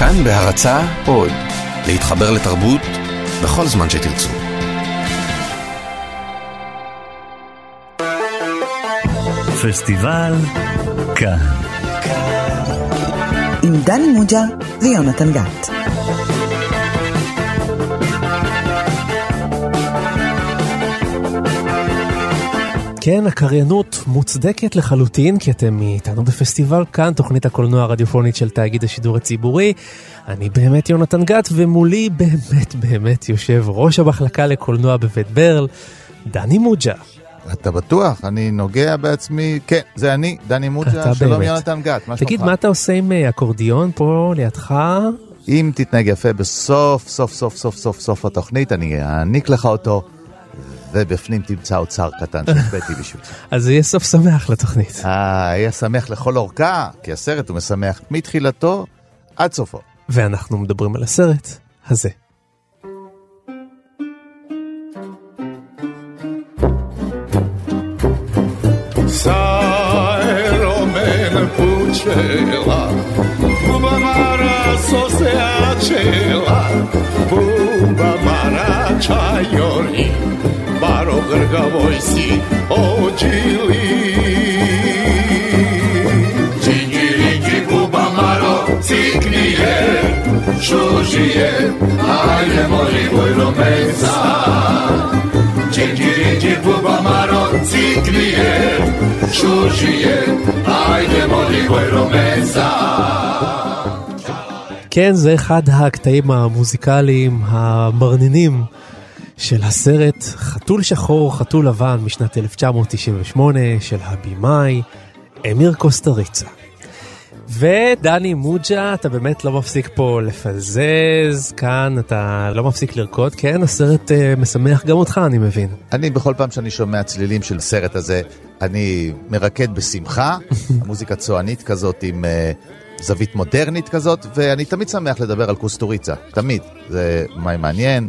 כאן בהרצה עוד, להתחבר לתרבות בכל זמן שתרצו. פסטיבל כאן. עם דני מוג'ה ויונתן גת. כן, הקריינות מוצדקת לחלוטין, כי אתם איתנו בפסטיבל כאן, תוכנית הקולנוע הרדיופונית של תאגיד השידור הציבורי. אני באמת יונתן גת, ומולי באמת באמת יושב ראש המחלקה לקולנוע בבית ברל, דני מוג'ה. אתה בטוח? אני נוגע בעצמי, כן, זה אני, דני מוג'ה, שלום באמת. יונתן גת, מה שלומך? תגיד, מה אתה עושה עם אה, אקורדיון פה לידך? אם תתנהג יפה בסוף, סוף, סוף, סוף, סוף, סוף התוכנית, אני אעניק לך אותו. ובפנים תמצא אוצר קטן שהשבתי בשבילך. אז יהיה סוף שמח לתוכנית. אה, יהיה שמח לכל אורכה, כי הסרט הוא משמח מתחילתו עד סופו. ואנחנו מדברים על הסרט הזה. Cela, Buba Mara Sociacela, Buba Mara Chayori, Baro Grgavoisi, Ojili. Džingiringi Buba Maro, Ciknije, Šužije, Ajde moli Vojromenca. Džingiringi Buba Maro, Ciknije, Šužije, Ajde moli Vojromenca. כן, זה אחד הקטעים המוזיקליים המרנינים של הסרט חתול שחור, חתול לבן משנת 1998 של הבימאי אמיר קוסטריצה. ודני מוג'ה, אתה באמת לא מפסיק פה לפזז, כאן אתה לא מפסיק לרקוד, כן, הסרט uh, משמח גם אותך, אני מבין. אני בכל פעם שאני שומע צלילים של הסרט הזה, אני מרקד בשמחה, מוזיקה צוענית כזאת עם uh, זווית מודרנית כזאת, ואני תמיד שמח לדבר על קוסטוריצה, תמיד. זה מה מעניין.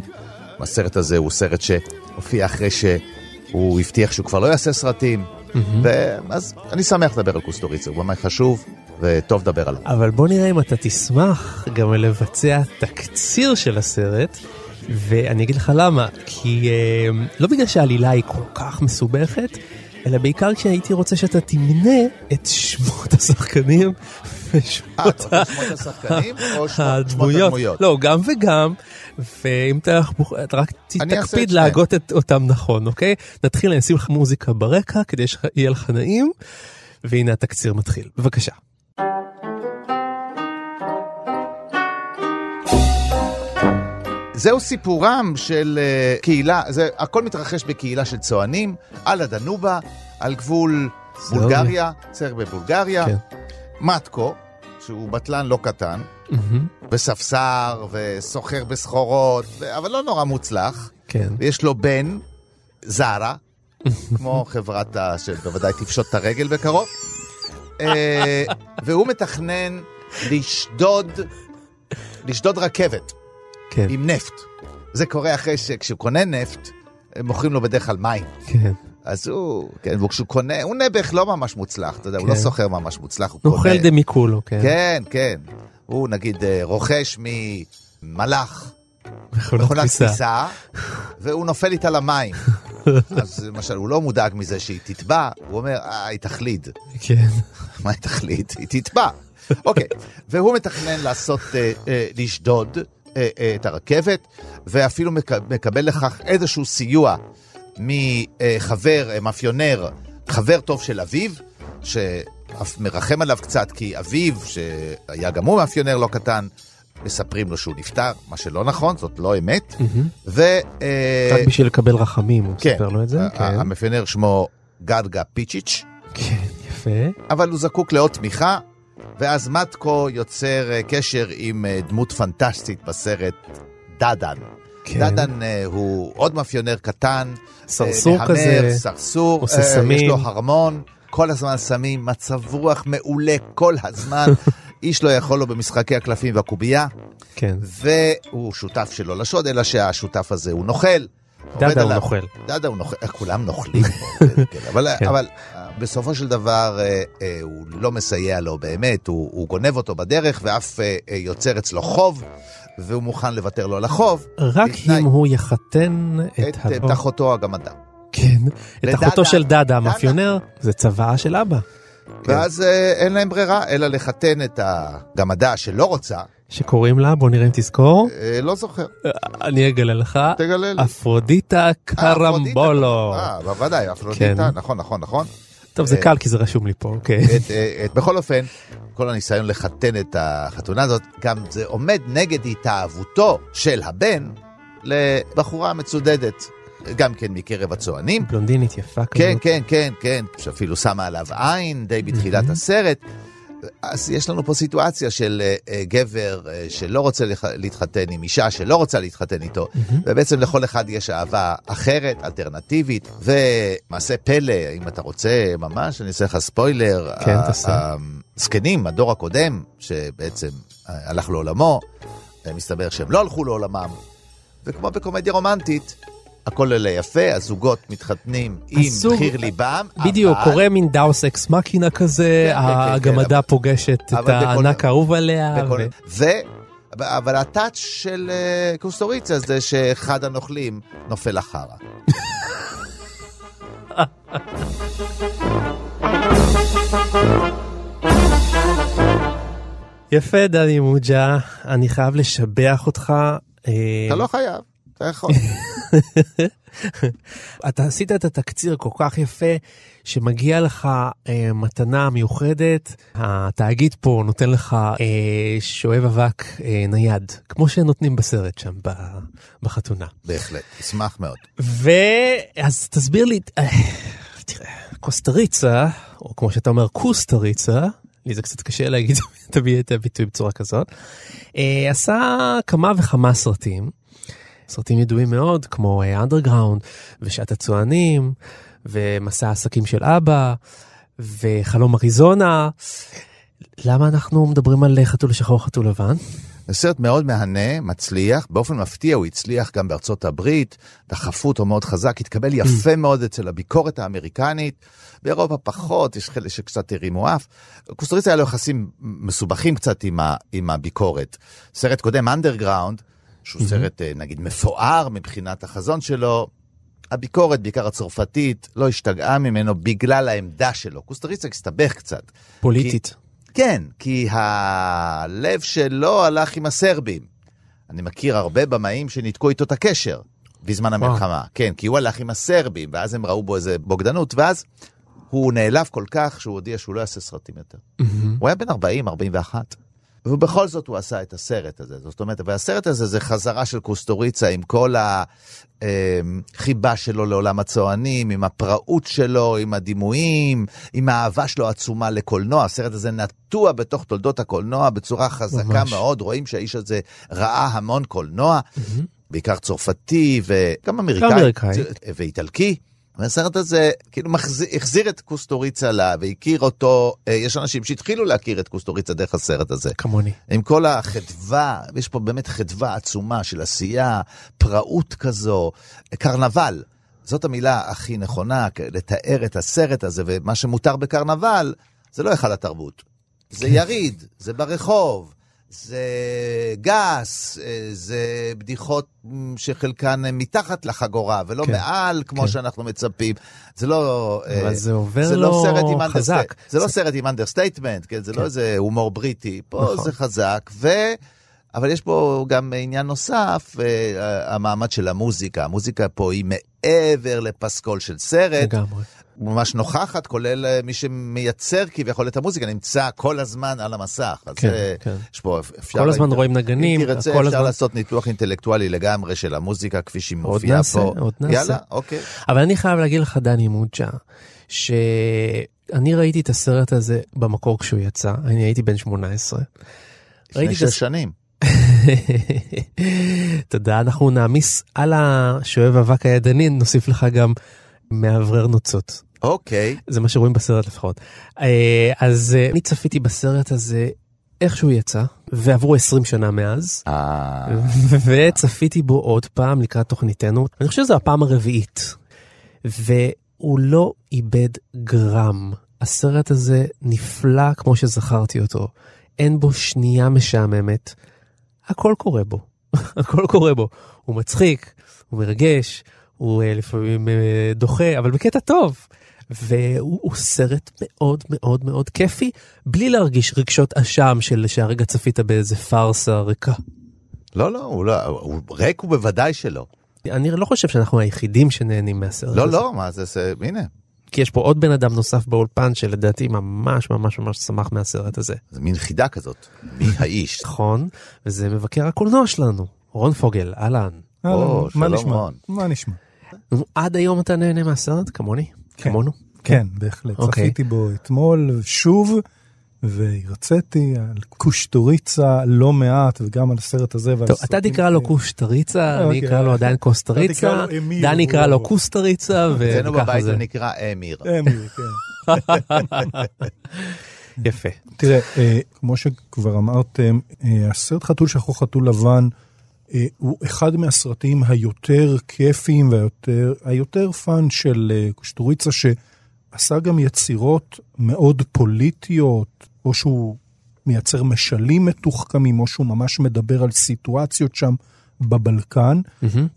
הסרט הזה הוא סרט שהופיע אחרי שהוא הבטיח שהוא כבר לא יעשה סרטים, mm-hmm. ואז אני שמח לדבר על קוסטוריצה, הוא ממש חשוב. וטוב לדבר עליו. אבל בוא נראה אם אתה תשמח גם לבצע תקציר של הסרט, ואני אגיד לך למה, כי אה, לא בגלל שהעלילה היא כל כך מסובכת, אלא בעיקר כשהייתי רוצה שאתה תמנה את שמות השחקנים ושמות אה, השחקנים או שמות הדמויות? לא, גם וגם, ואם אתה, אתה רק תקפיד להגות את אותם נכון, אוקיי? נתחיל, אני אשים לך מוזיקה ברקע כדי שיהיה לך נעים, והנה התקציר מתחיל. בבקשה. זהו סיפורם של uh, קהילה, זה, הכל מתרחש בקהילה של צוענים, על הדנובה, על גבול בולגריה, צריך בבולגריה. כן. מתקו, שהוא בטלן לא קטן, mm-hmm. וספסר, וסוחר בסחורות, ו... אבל לא נורא מוצלח. כן. ויש לו בן, זרה, כמו חברת ה... שבוודאי תפשוט את הרגל בקרוב. uh, והוא מתכנן לשדוד, לשדוד רכבת. כן. עם נפט. זה קורה אחרי שכשהוא קונה נפט, הם מוכרים לו בדרך כלל מים. כן. אז הוא, כן, וכשהוא קונה, הוא נעבך לא ממש מוצלח, אתה יודע, כן. הוא לא כן. סוחר ממש מוצלח, הוא קונה... נוכל דמיקולו, כן. כן, כן. הוא נגיד אה, רוכש ממלאך. מכונת כביסה, והוא נופל איתה למים. אז למשל, הוא לא מודאג מזה שהיא תטבע, הוא אומר, אה, היא תחליד. כן. מה היא תחליד? היא תטבע. אוקיי, והוא מתכנן לעשות, אה, אה, לשדוד אה, אה, את הרכבת, ואפילו מקבל לכך איזשהו סיוע מחבר, אה, מאפיונר, חבר טוב של אביו, שאף מרחם עליו קצת, כי אביו, שהיה גם הוא מאפיונר לא קטן, מספרים לו שהוא נפטר, מה שלא נכון, זאת לא אמת. ו... רק בשביל לקבל רחמים, הוא כן, מספר לו את זה. כן, המאפיונר שמו גדגה פיצ'יץ'. כן, יפה. אבל הוא זקוק לעוד תמיכה, ואז מתקו יוצר אה, קשר עם אה, דמות פנטסטית בסרט, דדן. כן. דדן uh, הוא עוד מאפיונר קטן, סרסור uh, כזה, סרסור, עושה סמים, יש לו הרמון, כל הזמן סמים, מצב רוח מעולה כל הזמן, איש לא יכול לו במשחקי הקלפים והקובייה, כן. והוא שותף שלו לשוד, אלא שהשותף הזה הוא נוכל. דדה הוא נוכל. דדה הוא נוכל, כולם נוכלים, כן, אבל, כן. אבל בסופו של דבר אה, אה, הוא לא מסייע לו באמת, הוא, הוא גונב אותו בדרך ואף אה, אה, יוצר אצלו חוב, והוא מוכן לוותר לו על החוב. רק בתנאי- אם הוא יחתן את, את, את אחותו הגמדה. כן, את לדדה. אחותו של דדה. המאפיונר, זה צוואה של אבא. כן. ואז אה, אין להם ברירה אלא לחתן את הגמדה שלא רוצה, שקוראים לה, בוא נראה אם תזכור. אה, לא זוכר, אני אגלה לך, תגלה לי. אפרודיטה קרמבולו. אה, בוודאי, אפרודיטה, כן. נכון, נכון, נכון. טוב, זה אה, קל כי זה רשום לי פה, אוקיי. אה, את, בכל אופן, כל הניסיון לחתן את החתונה הזאת, גם זה עומד נגד התאהבותו של הבן לבחורה מצודדת, גם כן מקרב הצוענים. בלונדינית יפה כזאת. כן, כן, כן, כן, שאפילו שמה עליו עין די בתחילת הסרט. אז יש לנו פה סיטואציה של אה, גבר אה, שלא רוצה לח- להתחתן עם אישה שלא רוצה להתחתן איתו, ובעצם לכל אחד יש אהבה אחרת, אלטרנטיבית, ומעשה פלא, אם אתה רוצה ממש, אני אעשה לך ספוילר, כן, תעשה. הזקנים, הדור הקודם, שבעצם הלך לעולמו, מסתבר שהם לא הלכו לעולמם, וכמו בקומדיה רומנטית, הכל אלה יפה, הזוגות מתחתנים עם בחיר ליבם, בדיוק, אבל- קורה מין deus ex machina כזה, כן, כן, כן, הגמדה אבל- פוגשת את הענק האהוב עליה. בכל... ו- ו... אבל ה touch של אה, קוסטוריצה זה שאחד הנוכלים נופל לחרא. יפה, דני מוג'ה, אני חייב לשבח אותך. אה, אתה לא חייב, אתה יכול. אתה עשית את התקציר כל כך יפה, שמגיע לך אה, מתנה מיוחדת. התאגיד פה נותן לך אה, שואב אבק אה, נייד, כמו שנותנים בסרט שם ב- בחתונה. בהחלט, אשמח מאוד. ואז תסביר לי, אה, תראה, קוסטריצה, או כמו שאתה אומר קוסטריצה, לי זה קצת קשה להגיד את הביטוי בצורה כזאת, אה, עשה כמה וכמה סרטים, סרטים ידועים מאוד, כמו אנדרגראונד, ושעת הצוענים, ומסע העסקים של אבא, וחלום אריזונה. למה אנחנו מדברים על חתול שחור חתול לבן? זה סרט מאוד מהנה, מצליח, באופן מפתיע הוא הצליח גם בארצות הברית, דחפו אותו מאוד חזק, התקבל יפה מאוד אצל הביקורת האמריקנית, באירופה פחות, יש חלק שקצת הרימו אף. קוסטוריצה היה לו יחסים מסובכים קצת עם, ה, עם הביקורת. סרט קודם, אנדרגראונד, שהוא סרט אה, נגיד מפואר מבחינת החזון שלו, הביקורת, בעיקר הצרפתית, לא השתגעה ממנו בגלל העמדה שלו. קוסטוריצה הסתבך קצת. פוליטית. כן, כי הלב שלו הלך עם הסרבים. אני מכיר הרבה במאים שניתקו איתו את הקשר בזמן המלחמה. כן, כי הוא הלך עם הסרבים, ואז הם ראו בו איזה בוגדנות, ואז הוא נעלב כל כך שהוא הודיע שהוא לא יעשה סרטים יותר. הוא היה בן 40, 41. ובכל זאת הוא עשה את הסרט הזה. זאת אומרת, והסרט הזה זה חזרה של קוסטוריצה עם כל החיבה שלו לעולם הצוענים, עם הפראות שלו, עם הדימויים, עם האהבה שלו העצומה לקולנוע. הסרט הזה נטוע בתוך תולדות הקולנוע בצורה חזקה ממש. מאוד. רואים שהאיש הזה ראה המון קולנוע, בעיקר צרפתי וגם אמריקאי, אמריקאי. ואיטלקי. והסרט הזה כאילו מחזיר, החזיר את קוסטוריצה לה והכיר אותו, אה, יש אנשים שהתחילו להכיר את קוסטוריצה דרך הסרט הזה. כמוני. עם כל החדווה, יש פה באמת חדווה עצומה של עשייה, פראות כזו, קרנבל. זאת המילה הכי נכונה, לתאר את הסרט הזה, ומה שמותר בקרנבל, זה לא היכל התרבות. זה יריד, זה ברחוב, זה גס, אה, זה בדיחות שחלקן הן מתחת לחגורה, ולא כן, מעל, כמו כן. שאנחנו מצפים. זה לא... אבל אה, זה עובר זה לו לא סרט עם חזק. understa- זה לא זה- סרט עם understatement, כן? זה כן. לא איזה הומור בריטי. פה נכון. זה חזק, ו... אבל יש פה גם עניין נוסף, אה, המעמד של המוזיקה. המוזיקה פה היא מעבר לפסקול של סרט. לגמרי. ממש נוכחת, כולל אה, מי שמייצר כביכול את המוזיקה, נמצא כל הזמן על המסך. אז כן, אה, כן. יש פה, אפשר... כל הזמן רואים נגנים, אם תרצה, אפשר הזמן- לעשות ניתוח אינטלקטואלי לגמרי של המוזיקה כפי שהיא מופיעה נעשה, פה. עוד נעשה. יאללה, אוקיי. אבל אני חייב להגיד לך, דני מוג'ה, שאני ראיתי את הסרט הזה במקור כשהוא יצא, אני הייתי בן 18. לפני שש הס- שנים. תודה, אנחנו נעמיס על השואב אבק הידני, נוסיף לך גם מאוורר נוצות. אוקיי. זה מה שרואים בסרט לפחות. אה, אז אה, אני צפיתי בסרט הזה איך שהוא יצא, ועברו 20 שנה מאז, אה, וצפיתי בו עוד פעם לקראת תוכניתנו, אני חושב שזו הפעם הרביעית. והוא הוא לא איבד גרם. הסרט הזה נפלא כמו שזכרתי אותו. אין בו שנייה משעממת. הכל קורה בו. הכל קורה בו. הוא מצחיק, הוא מרגש, הוא לפעמים דוחה, אבל בקטע טוב. והוא סרט מאוד מאוד מאוד כיפי, בלי להרגיש רגשות אשם של שהרגע צפית באיזה פארסה ריקה. לא, לא, הוא לא, הוא ריק הוא בוודאי שלא. אני לא חושב שאנחנו היחידים שנהנים מהסרט לא, הזה. לא, מה זה, זה, הנה, כי יש פה עוד בן אדם נוסף באולפן שלדעתי ממש ממש ממש שמח מהסרט הזה. זה מין חידה כזאת. מי האיש? נכון, וזה מבקר הקולנוע שלנו, רון פוגל, אהלן. אהלן, מה נשמע? מה נשמע? עד היום אתה נהנה מהסרט? כמוני? כן. כמונו? כן, בהחלט. אוקיי. צפיתי בו אתמול שוב, והרציתי על קושטוריצה לא מעט, וגם על הסרט הזה ועל טוב, אתה תקרא לו קושטריצה, אני אוקיי. אקרא לו עדיין קוסטריצה, דני יקרא לו. קוסטריצה, אצלנו וככה בבית זה. זה נקרא אמיר. אמיר, כן. יפה. תראה, אה, כמו שכבר אמרתם, אה, הסרט חתול שחור חתול לבן אה, הוא אחד מהסרטים היותר כיפיים והיותר היותר fun של אה, קושטוריצה, שעשה גם יצירות מאוד פוליטיות, או שהוא מייצר משלים מתוחכמים, או שהוא ממש מדבר על סיטואציות שם בבלקן. מהמם.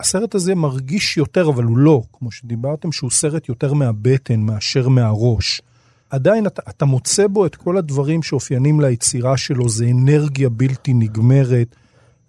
והסרט הזה מרגיש יותר, אבל הוא לא, כמו שדיברתם, שהוא סרט יותר מהבטן מאשר מהראש. עדיין אתה, אתה מוצא בו את כל הדברים שאופיינים ליצירה שלו, זה אנרגיה בלתי נגמרת,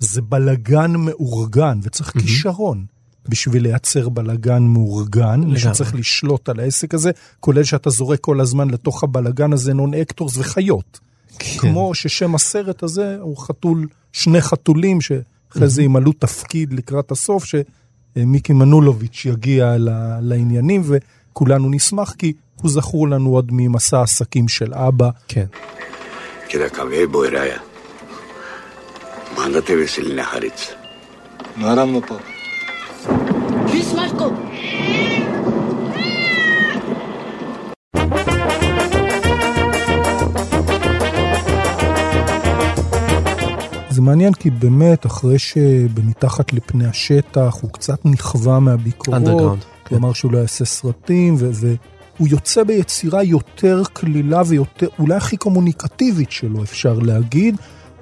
זה בלגן מאורגן, וצריך mm-hmm. כישרון בשביל לייצר בלגן מאורגן, לגמרי. שצריך לשלוט על העסק הזה, כולל שאתה זורק כל הזמן לתוך הבלגן הזה non actors וחיות. כן. כמו ששם הסרט הזה הוא חתול, שני חתולים שאחרי זה ימלאו תפקיד לקראת הסוף, שמיקי מנולוביץ' יגיע לעניינים, וכולנו נשמח, כי הוא זכור לנו עוד ממסע עסקים של אבא. כן. Veselina haritz. Naravno, pa. Bismarko! זה מעניין כי באמת, אחרי שבמתחת לפני השטח הוא קצת נכווה מהביקורות, כן. הוא אמר שהוא לא יעשה סרטים, והוא יוצא ביצירה יותר קלילה ויותר, אולי הכי קומוניקטיבית שלו, אפשר להגיד.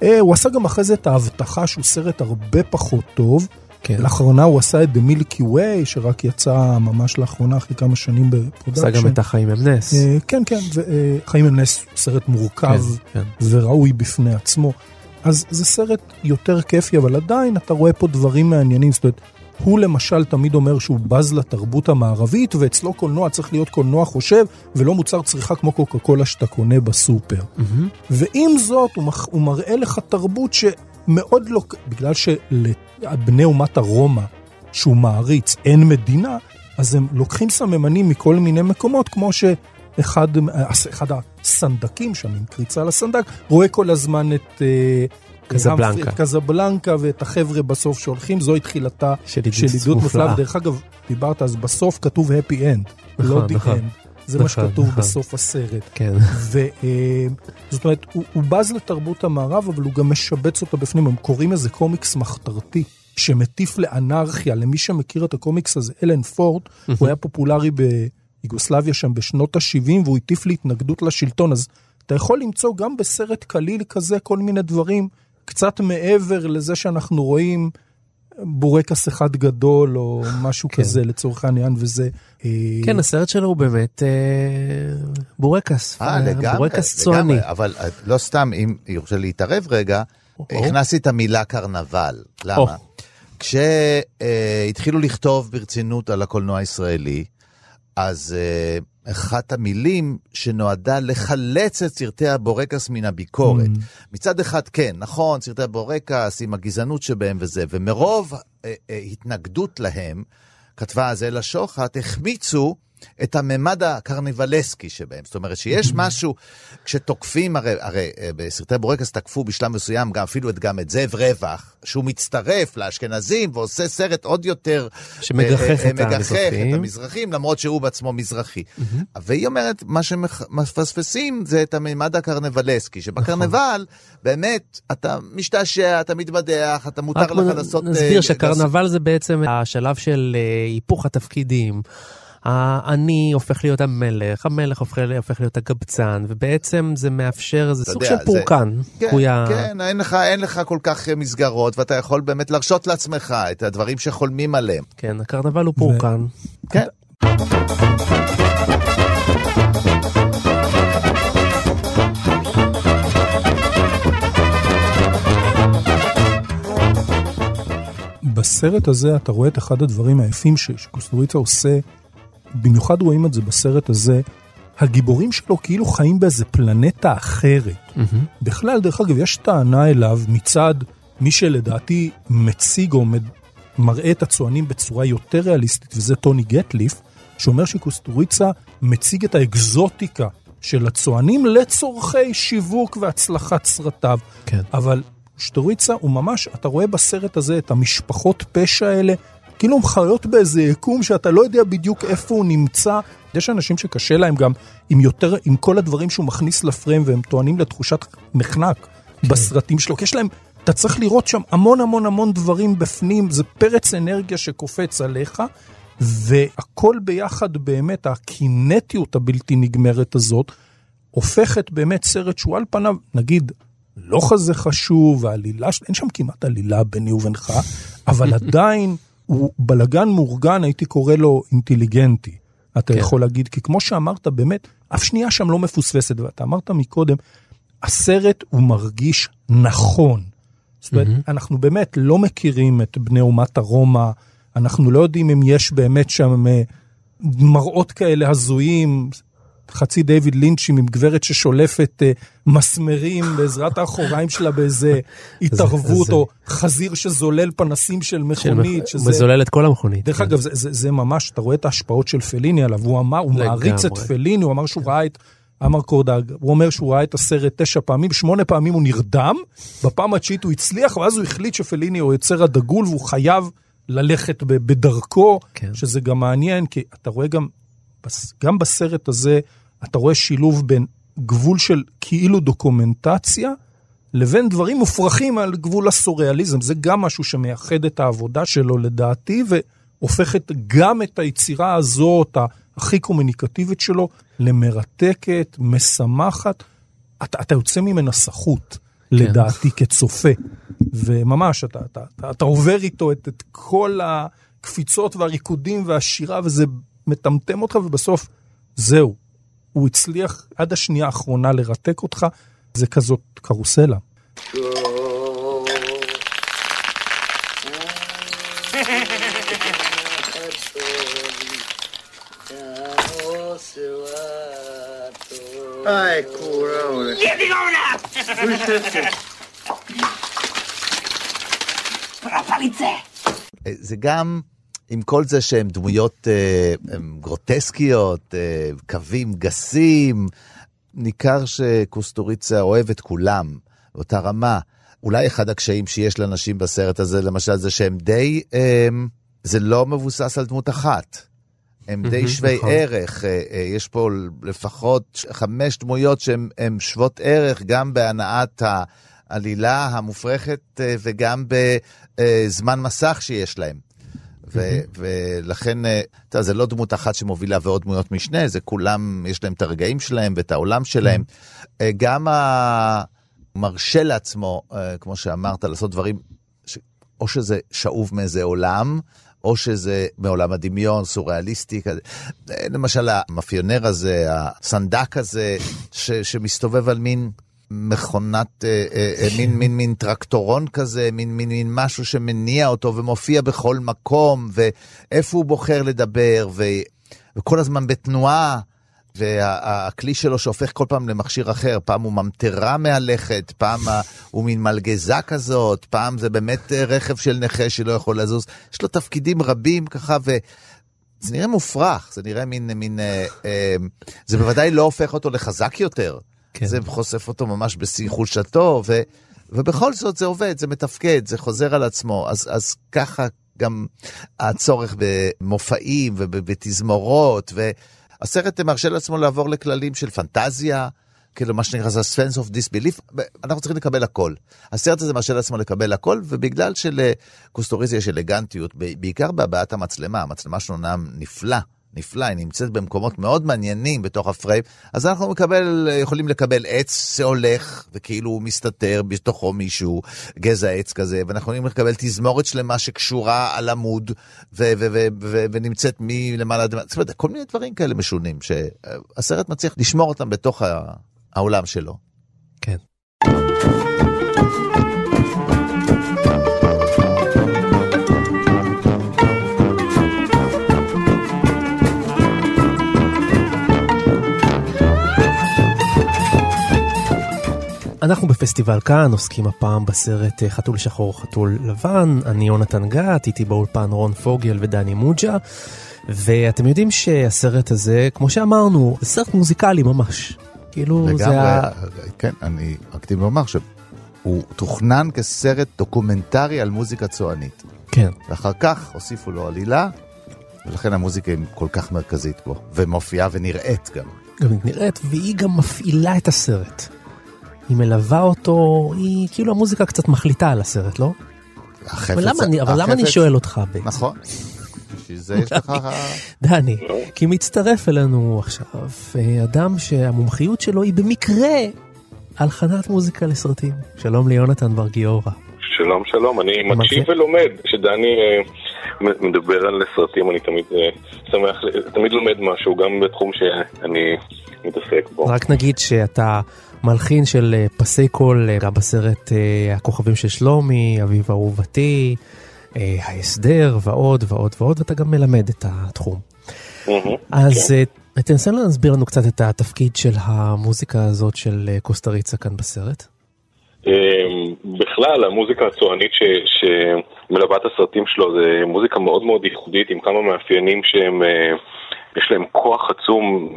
אה, הוא עשה גם אחרי זה את ההבטחה שהוא סרט הרבה פחות טוב. כן. לאחרונה הוא עשה את The Milky Way, שרק יצא ממש לאחרונה, אחרי כמה שנים ב production. עשה גם את החיים הם נס. אה, כן, כן, וחיים הם נס, סרט מורכב כן, כן. וראוי בפני עצמו. אז זה סרט יותר כיפי, אבל עדיין אתה רואה פה דברים מעניינים. זאת אומרת, הוא למשל תמיד אומר שהוא בז לתרבות המערבית, ואצלו קולנוע צריך להיות קולנוע חושב, ולא מוצר צריכה כמו קוקה קולה שאתה קונה בסופר. מהמם. ועם זאת, הוא, מח... הוא מראה לך תרבות שמאוד לא... בגלל שלבני אומת הרומא, שהוא מעריץ, אין מדינה, אז הם לוקחים סממנים מכל מיני מקומות, כמו שאחד אחד הסנדקים שם, עם קריצה לסנדק, רואה כל הזמן את... אה, קזבלנקה. את קזבלנקה ואת החבר'ה בסוף שהולכים, זוהי תחילתה של עדות מופלאה. ודרך אגב, דיברת, אז בסוף כתוב happy end, לא נכון, the נכון. end. זה מה נכון, שכתוב נכון. בסוף הסרט. כן. וזאת אומרת, הוא, הוא בז לתרבות המערב, אבל הוא גם משבץ אותה בפנים. הם קוראים לזה קומיקס מחתרתי, שמטיף לאנרכיה. למי שמכיר את הקומיקס הזה, אלן פורט, הוא היה פופולרי ביוגוסלביה שם בשנות ה-70, והוא הטיף להתנגדות לשלטון. אז אתה יכול למצוא גם בסרט קליל כזה כל מיני דברים, קצת מעבר לזה שאנחנו רואים בורקס אחד גדול, או משהו כן. כזה לצורך העניין, וזה... אה, כן, הסרט שלו הוא באמת אה, בורקס. אה, לגמרי, בורקס צועני. אבל אה, לא סתם, אם יורשה להתערב רגע. הכנסתי את המילה קרנבל. למה? כשהתחילו לכתוב ברצינות על הקולנוע הישראלי, אז אה, אחת המילים שנועדה לחלץ את סרטי הבורקס מן הביקורת. מצד אחד, כן, נכון, סרטי הבורקס עם הגזענות שבהם וזה, ומרוב אה, אה, התנגדות להם, כתבה אז אלה שוחט, החמיצו את הממד הקרניבלסקי שבהם. זאת אומרת שיש משהו, כשתוקפים, הרי, הרי אה, בסרטי בורקס תקפו בשלב מסוים גם אפילו את, גם את זאב רווח, שהוא מצטרף לאשכנזים ועושה סרט עוד יותר... שמגחך אה, אה, את מגחך. את המזרחים, למרות שהוא בעצמו מזרחי. והיא אומרת, מה שמפספסים זה את הממד הקרנבלסקי, שבקרנבל באמת אתה משתעשע, אתה מתבדח, אתה מותר לך לעשות... נסביר שקרנבל זה בעצם השלב של היפוך התפקידים. אני הופך להיות המלך, המלך הופך, הופך להיות הגבצן, ובעצם זה מאפשר, זה אתה סוג יודע, של פורקן. כן, קרויה- כן, אין לך, אין לך כל כך אה, מסגרות, ואתה יכול באמת להרשות לעצמך את הדברים שחולמים עליהם. כן, הקרנבל הוא פורקן. כן. בסרט הזה אתה רואה את אחד הדברים היפים שקוסטוריצה עושה, במיוחד רואים את זה בסרט הזה, הגיבורים שלו כאילו חיים באיזה פלנטה אחרת. בכלל, דרך אגב, יש טענה אליו מצד מי שלדעתי מציג או. מראה את הצוענים בצורה יותר ריאליסטית, וזה טוני גטליף, שאומר שקוסטוריצה מציג את האקזוטיקה של הצוענים לצורכי שיווק והצלחת סרטיו. כן. אבל שטוריצה הוא ממש, אתה רואה בסרט הזה את המשפחות פשע האלה, כאילו הם חיות באיזה יקום שאתה לא יודע בדיוק איפה הוא נמצא. יש אנשים שקשה להם גם עם יותר, עם כל הדברים שהוא מכניס לפריים והם טוענים לתחושת מחנק בסרטים שלו, כי יש להם, אתה צריך לראות שם המון המון המון דברים בפנים, זה פרץ אנרגיה שקופץ עליך. והכל ביחד באמת, הקינטיות הבלתי נגמרת הזאת, הופכת באמת סרט שהוא על פניו, נגיד, לא כזה חשוב, העלילה, אין שם כמעט עלילה ביני ובינך, אבל עדיין הוא בלגן מאורגן, הייתי קורא לו אינטליגנטי. אתה כן. יכול להגיד, כי כמו שאמרת, באמת, אף שנייה שם לא מפוספסת, ואתה אמרת מקודם, הסרט הוא מרגיש נכון. זאת אומרת, אנחנו באמת לא מכירים את בני אומת הרומא, אנחנו לא יודעים אם יש באמת שם אה, מראות כאלה הזויים, חצי דיוויד לינצ'ים עם גברת ששולפת אה, מסמרים בעזרת האחוריים שלה באיזה התערבות, או חזיר שזולל פנסים של מכונית, שזה... מזולל את כל המכונית. דרך כן. אגב, זה, זה, זה ממש, אתה רואה את ההשפעות של פליני עליו, הוא אמר, הוא. מעריץ את פליני, הוא אמר שהוא ראה את, אמר קורדג, הוא אומר שהוא ראה את הסרט תשע פעמים, שמונה פעמים הוא נרדם, בפעם התשיעית הוא הצליח, ואז הוא החליט שפליני הוא יוצר הדגול והוא חייב ללכת בדרכו, כן. שזה גם מעניין, כי אתה רואה גם, גם בסרט הזה, אתה רואה שילוב בין גבול של כאילו דוקומנטציה, לבין דברים מופרכים על גבול הסוריאליזם. זה גם משהו שמייחד את העבודה שלו לדעתי, והופכת גם את היצירה הזאת, הכי קומוניקטיבית שלו, למרתקת, משמחת. אתה, אתה יוצא ממנה סחוט, לדעתי, כצופה. וממש, אתה, אתה, אתה, אתה עובר איתו את, את כל הקפיצות והריקודים והשירה, וזה מטמטם אותך, ובסוף, זהו. הוא הצליח עד השנייה האחרונה לרתק אותך, זה כזאת קרוסלה. זה גם, עם כל זה שהן דמויות אה, גרוטסקיות, אה, קווים גסים, ניכר שקוסטוריצה אוהב את כולם, באותה רמה. אולי אחד הקשיים שיש לאנשים בסרט הזה, למשל, זה שהם די, אה, זה לא מבוסס על דמות אחת. הם די שווי נכון. ערך, אה, אה, יש פה לפחות חמש דמויות שהן הן שוות ערך גם בהנעת העלילה המופרכת אה, וגם בזמן מסך שיש להם. ו- ולכן, אה, אתה יודע, זה לא דמות אחת שמובילה ועוד דמויות משנה, זה כולם, יש להם את הרגעים שלהם ואת העולם שלהם. אה, גם ה... מרשה לעצמו, אה, כמו שאמרת, לעשות דברים, ש... או שזה שאוב מאיזה עולם, או שזה מעולם הדמיון, סוריאליסטי כזה. למשל, המאפיונר הזה, הסנדק הזה, ש... שמסתובב על מין מכונת, אה, אה, אה, מין, מין, מין טרקטורון כזה, מין, מין, מין משהו שמניע אותו ומופיע בכל מקום, ואיפה הוא בוחר לדבר, ו... וכל הזמן בתנועה. והכלי שלו שהופך כל פעם למכשיר אחר, פעם הוא ממטרה מהלכת, פעם הוא מין מלגזה כזאת, פעם זה באמת אה, רכב של נכה שלא יכול לזוז. יש לו תפקידים רבים ככה, ו... זה נראה מופרך, זה נראה מין, מין, אה, אה, זה בוודאי לא הופך אותו לחזק יותר. כן. זה חושף אותו ממש בשיא חולשתו, ו, ובכל זאת זה עובד, זה מתפקד, זה חוזר על עצמו. אז, אז ככה גם הצורך במופעים ובתזמורות, והסרט מרשה לעצמו לעבור לכללים של פנטזיה, כאילו מה שנקרא זה sense of disbelief, אנחנו צריכים לקבל הכל. הסרט הזה מרשה לעצמו לקבל הכל, ובגלל שלקוסטוריזי יש אלגנטיות, בעיקר בהבעת המצלמה, המצלמה שלנו נפלא, נפלא, היא נמצאת במקומות מאוד מעניינים בתוך הפריים, אז אנחנו מקבל, יכולים לקבל עץ שהולך וכאילו הוא מסתתר בתוכו מישהו, גזע עץ כזה, ואנחנו יכולים לקבל תזמורת שלמה שקשורה על עמוד ונמצאת מלמעלה, זאת אומרת, כל מיני דברים כאלה משונים, שהסרט מצליח לשמור אותם בתוך העולם שלו. כן. אנחנו בפסטיבל כאן עוסקים הפעם בסרט אה, חתול שחור חתול לבן, אני יונתן גת, איתי באולפן רון פוגל ודני מוג'ה, ואתם יודעים שהסרט הזה, כמו שאמרנו, זה סרט מוזיקלי ממש. כאילו זה לגמרי, ה... כן, אני אקדים לומר שהוא תוכנן כסרט דוקומנטרי על מוזיקה צוענית. כן. ואחר כך הוסיפו לו עלילה, ולכן המוזיקה היא כל כך מרכזית בו, ומופיעה ונראית גם. גם נראית, והיא גם מפעילה את הסרט. היא מלווה אותו, היא כאילו המוזיקה קצת מחליטה על הסרט, לא? החפץ... אבל למה אני, אבל למה אני שואל אותך בעצם? נכון. בשביל זה יש לך... דני, כי מצטרף אלינו עכשיו אה, אדם שהמומחיות שלו היא במקרה הלחנת מוזיקה לסרטים. שלום ליונתן בר גיורא. שלום שלום, אני מקשיב? ולומד. כשדני אה, מדבר על סרטים אני תמיד אה, שמח, תמיד לומד משהו, גם בתחום שאני מתעסק בו. רק נגיד שאתה מלחין של אה, פסי קול אה, גם בסרט אה, הכוכבים של שלומי, אביב אהובתי, אה, ההסדר ועוד ועוד ועוד, ואתה גם מלמד את התחום. אז אה, תנסה להסביר לנו קצת את התפקיד של המוזיקה הזאת של אה, קוסטה ריצה כאן בסרט. אמ, בכלל, המוזיקה הצוענית ש- שמלווה את הסרטים שלו זה מוזיקה מאוד מאוד ייחודית עם כמה מאפיינים שהם, אה, יש להם כוח עצום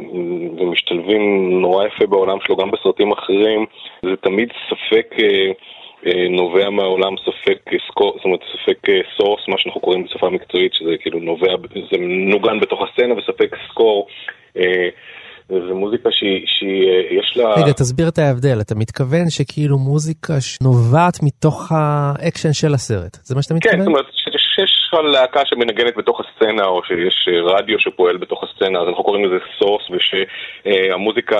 ומשתלבים נורא יפה בעולם שלו, גם בסרטים אחרים. זה תמיד ספק אה, אה, נובע מהעולם, ספק אה, score, זאת אומרת ספק source, מה שאנחנו קוראים בשפה מקצועית, שזה כאילו נובע, זה נוגן בתוך הסצנה, וספק score. זה מוזיקה שהיא, שהיא, אה, יש לה... רגע, תסביר את ההבדל, אתה מתכוון שכאילו מוזיקה שנובעת מתוך האקשן של הסרט, זה מה שאתה כן, מתכוון? זאת אומרת, שיש לך להקה שמנגנת בתוך הסצנה, או שיש אה, רדיו שפועל בתוך הסצנה, אז אנחנו קוראים לזה source, ושהמוזיקה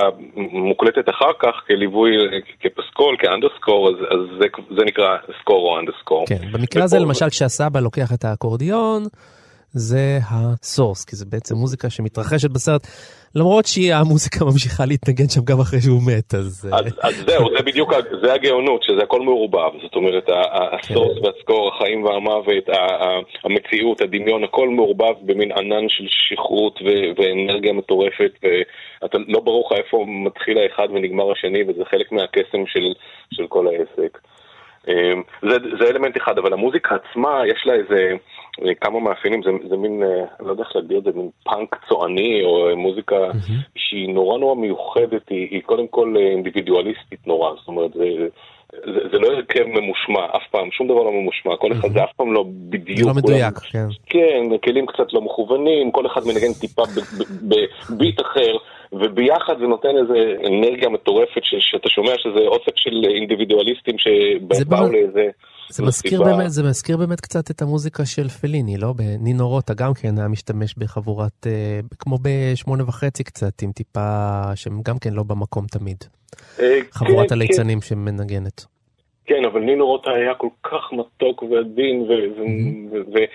מוקלטת אחר כך כליווי, אה, כפסקול, כ underscore, אז, אז זה, זה נקרא score או underscore. כן, במקרה הזה למשל כשהסבא לוקח את האקורדיון, זה ה source, כי זה בעצם מוזיקה שמתרחשת בסרט, למרות שהמוזיקה ממשיכה להתנגן שם גם אחרי שהוא מת, אז... אה, אז, אז זהו, זה בדיוק, זה הגאונות, שזה הכל מעורבב. זאת אומרת, הסורס והסקור, החיים והמוות, המציאות, הדמיון, הכל מעורבב במין ענן של שכרות ו- ואנרגיה מטורפת, ואתה לא ברור לך איפה מתחיל האחד ונגמר השני, וזה חלק מהקסם של, של כל העסק. אמ, זה, זה אלמנט אחד, אבל המוזיקה עצמה, יש לה איזה כמה מאפיינים, זה, זה מין, אה, אני לא יודע איך להגדיר את זה, מין פאנק צועני, או אה, מוזיקה שהיא נורא נורא מיוחדת, היא, היא קודם כל אה, אינדיבידואליסטית נורא, זאת אומרת, זה, זה, זה לא הרכב ממושמע, אף פעם, שום דבר לא ממושמע, כל אחד זה אף פעם לא בדיוק. זה לא מדויק, כולם- כן. כן, כלים קצת לא מכוונים, כל אחד מנגן טיפה ב- ב- בביט אחר, וביחד זה נותן איזה אנרגיה מטורפת ש- שאתה שומע שזה אוסף של אינדיבידואליסטים שבאו לאיזה... זה מזכיר. באמת, זה מזכיר באמת קצת את המוזיקה של פליני, לא? בנינו רוטה גם כן היה משתמש בחבורת, אה, כמו בשמונה וחצי קצת, עם טיפה, שהם גם כן לא במקום תמיד. אה, חבורת כן, הליצנים שמנגנת. כן, אבל נינו רוטה היה כל כך מתוק ועדין, ו- ו- ו- ו-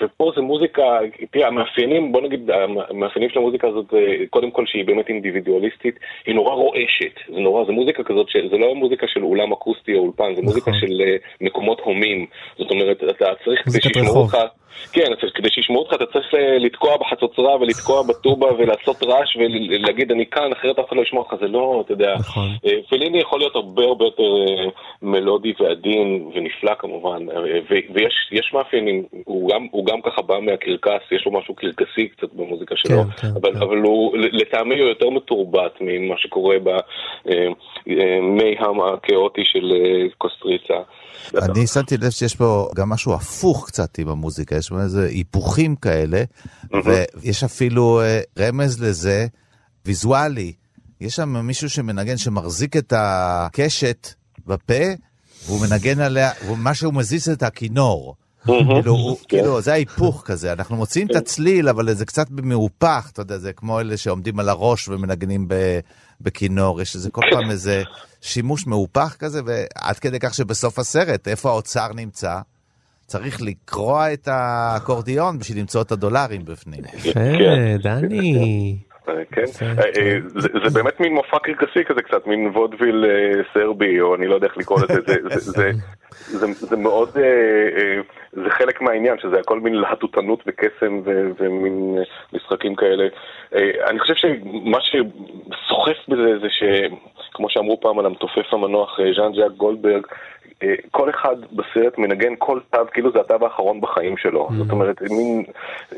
ופה זה מוזיקה, תראה, המאפיינים, בוא נגיד, המאפיינים של המוזיקה הזאת זה קודם כל שהיא באמת אינדיבידואליסטית, היא נורא רועשת, זה נורא, זה מוזיקה כזאת, שזה לא מוזיקה של אולם אקוסטי או אולפן, זה מוזיקה נכון. של אה, מקומות הומים, זאת אומרת, אתה צריך, שישמעו רחוב. כן, אז כדי שישמעו אותך אתה צריך אה, לתקוע בחצוצרה ולתקוע בטובה ולעשות רעש ולהגיד אני כאן, אחרת אף אחד לא ישמע אותך, זה לא, אתה יודע. נכון. אה, פליני יכול להיות הרבה הרבה יותר אה, מלודי ועדין ונפלא כמובן, ויש יש מאפיינים, הוא גם, הוא גם ככה בא מהקרקס, יש לו משהו קרקסי קצת במוזיקה שלו, כן, כן, אבל, כן. אבל הוא לטעמי הוא יותר מתורבת ממה שקורה במיהם הכאוטי של קוסטריצה. אני שמתי לב שיש פה גם משהו הפוך קצת עם המוזיקה, יש פה איזה היפוכים כאלה, ויש אפילו אה, רמז לזה ויזואלי. יש שם מישהו שמנגן, שמחזיק את הקשת בפה, והוא מנגן עליה, ומה שהוא מזיז את הכינור. כאילו, הוא- כאילו, זה ההיפוך כזה, אנחנו מוצאים את הצליל, אבל זה קצת במהופך, אתה יודע, זה כמו אלה שעומדים על הראש ומנגנים בכינור, יש איזה כל פעם איזה שימוש מהופך כזה, ועד כדי כך שבסוף הסרט, איפה האוצר נמצא? צריך לקרוע את האקורדיון בשביל למצוא את הדולרים בפנים. יפה, דני. אה, כן, אה, אה, זה באמת מין מופע קרקסי כזה קצת, מין וודוויל סרבי, או אני לא יודע איך לקרוא לזה, זה- זה- זה- זה- זה מאוד, זה חלק מהעניין, שזה הכל מין להטוטנות וקסם ומין משחקים כאלה. אני חושב שמה שסוחף בזה זה שכמו שאמרו פעם על המתופף המנוח ז'אן ז'אק גולדברג, כל אחד בסרט מנגן כל תו כאילו זה התו האחרון בחיים שלו. זאת אומרת, מין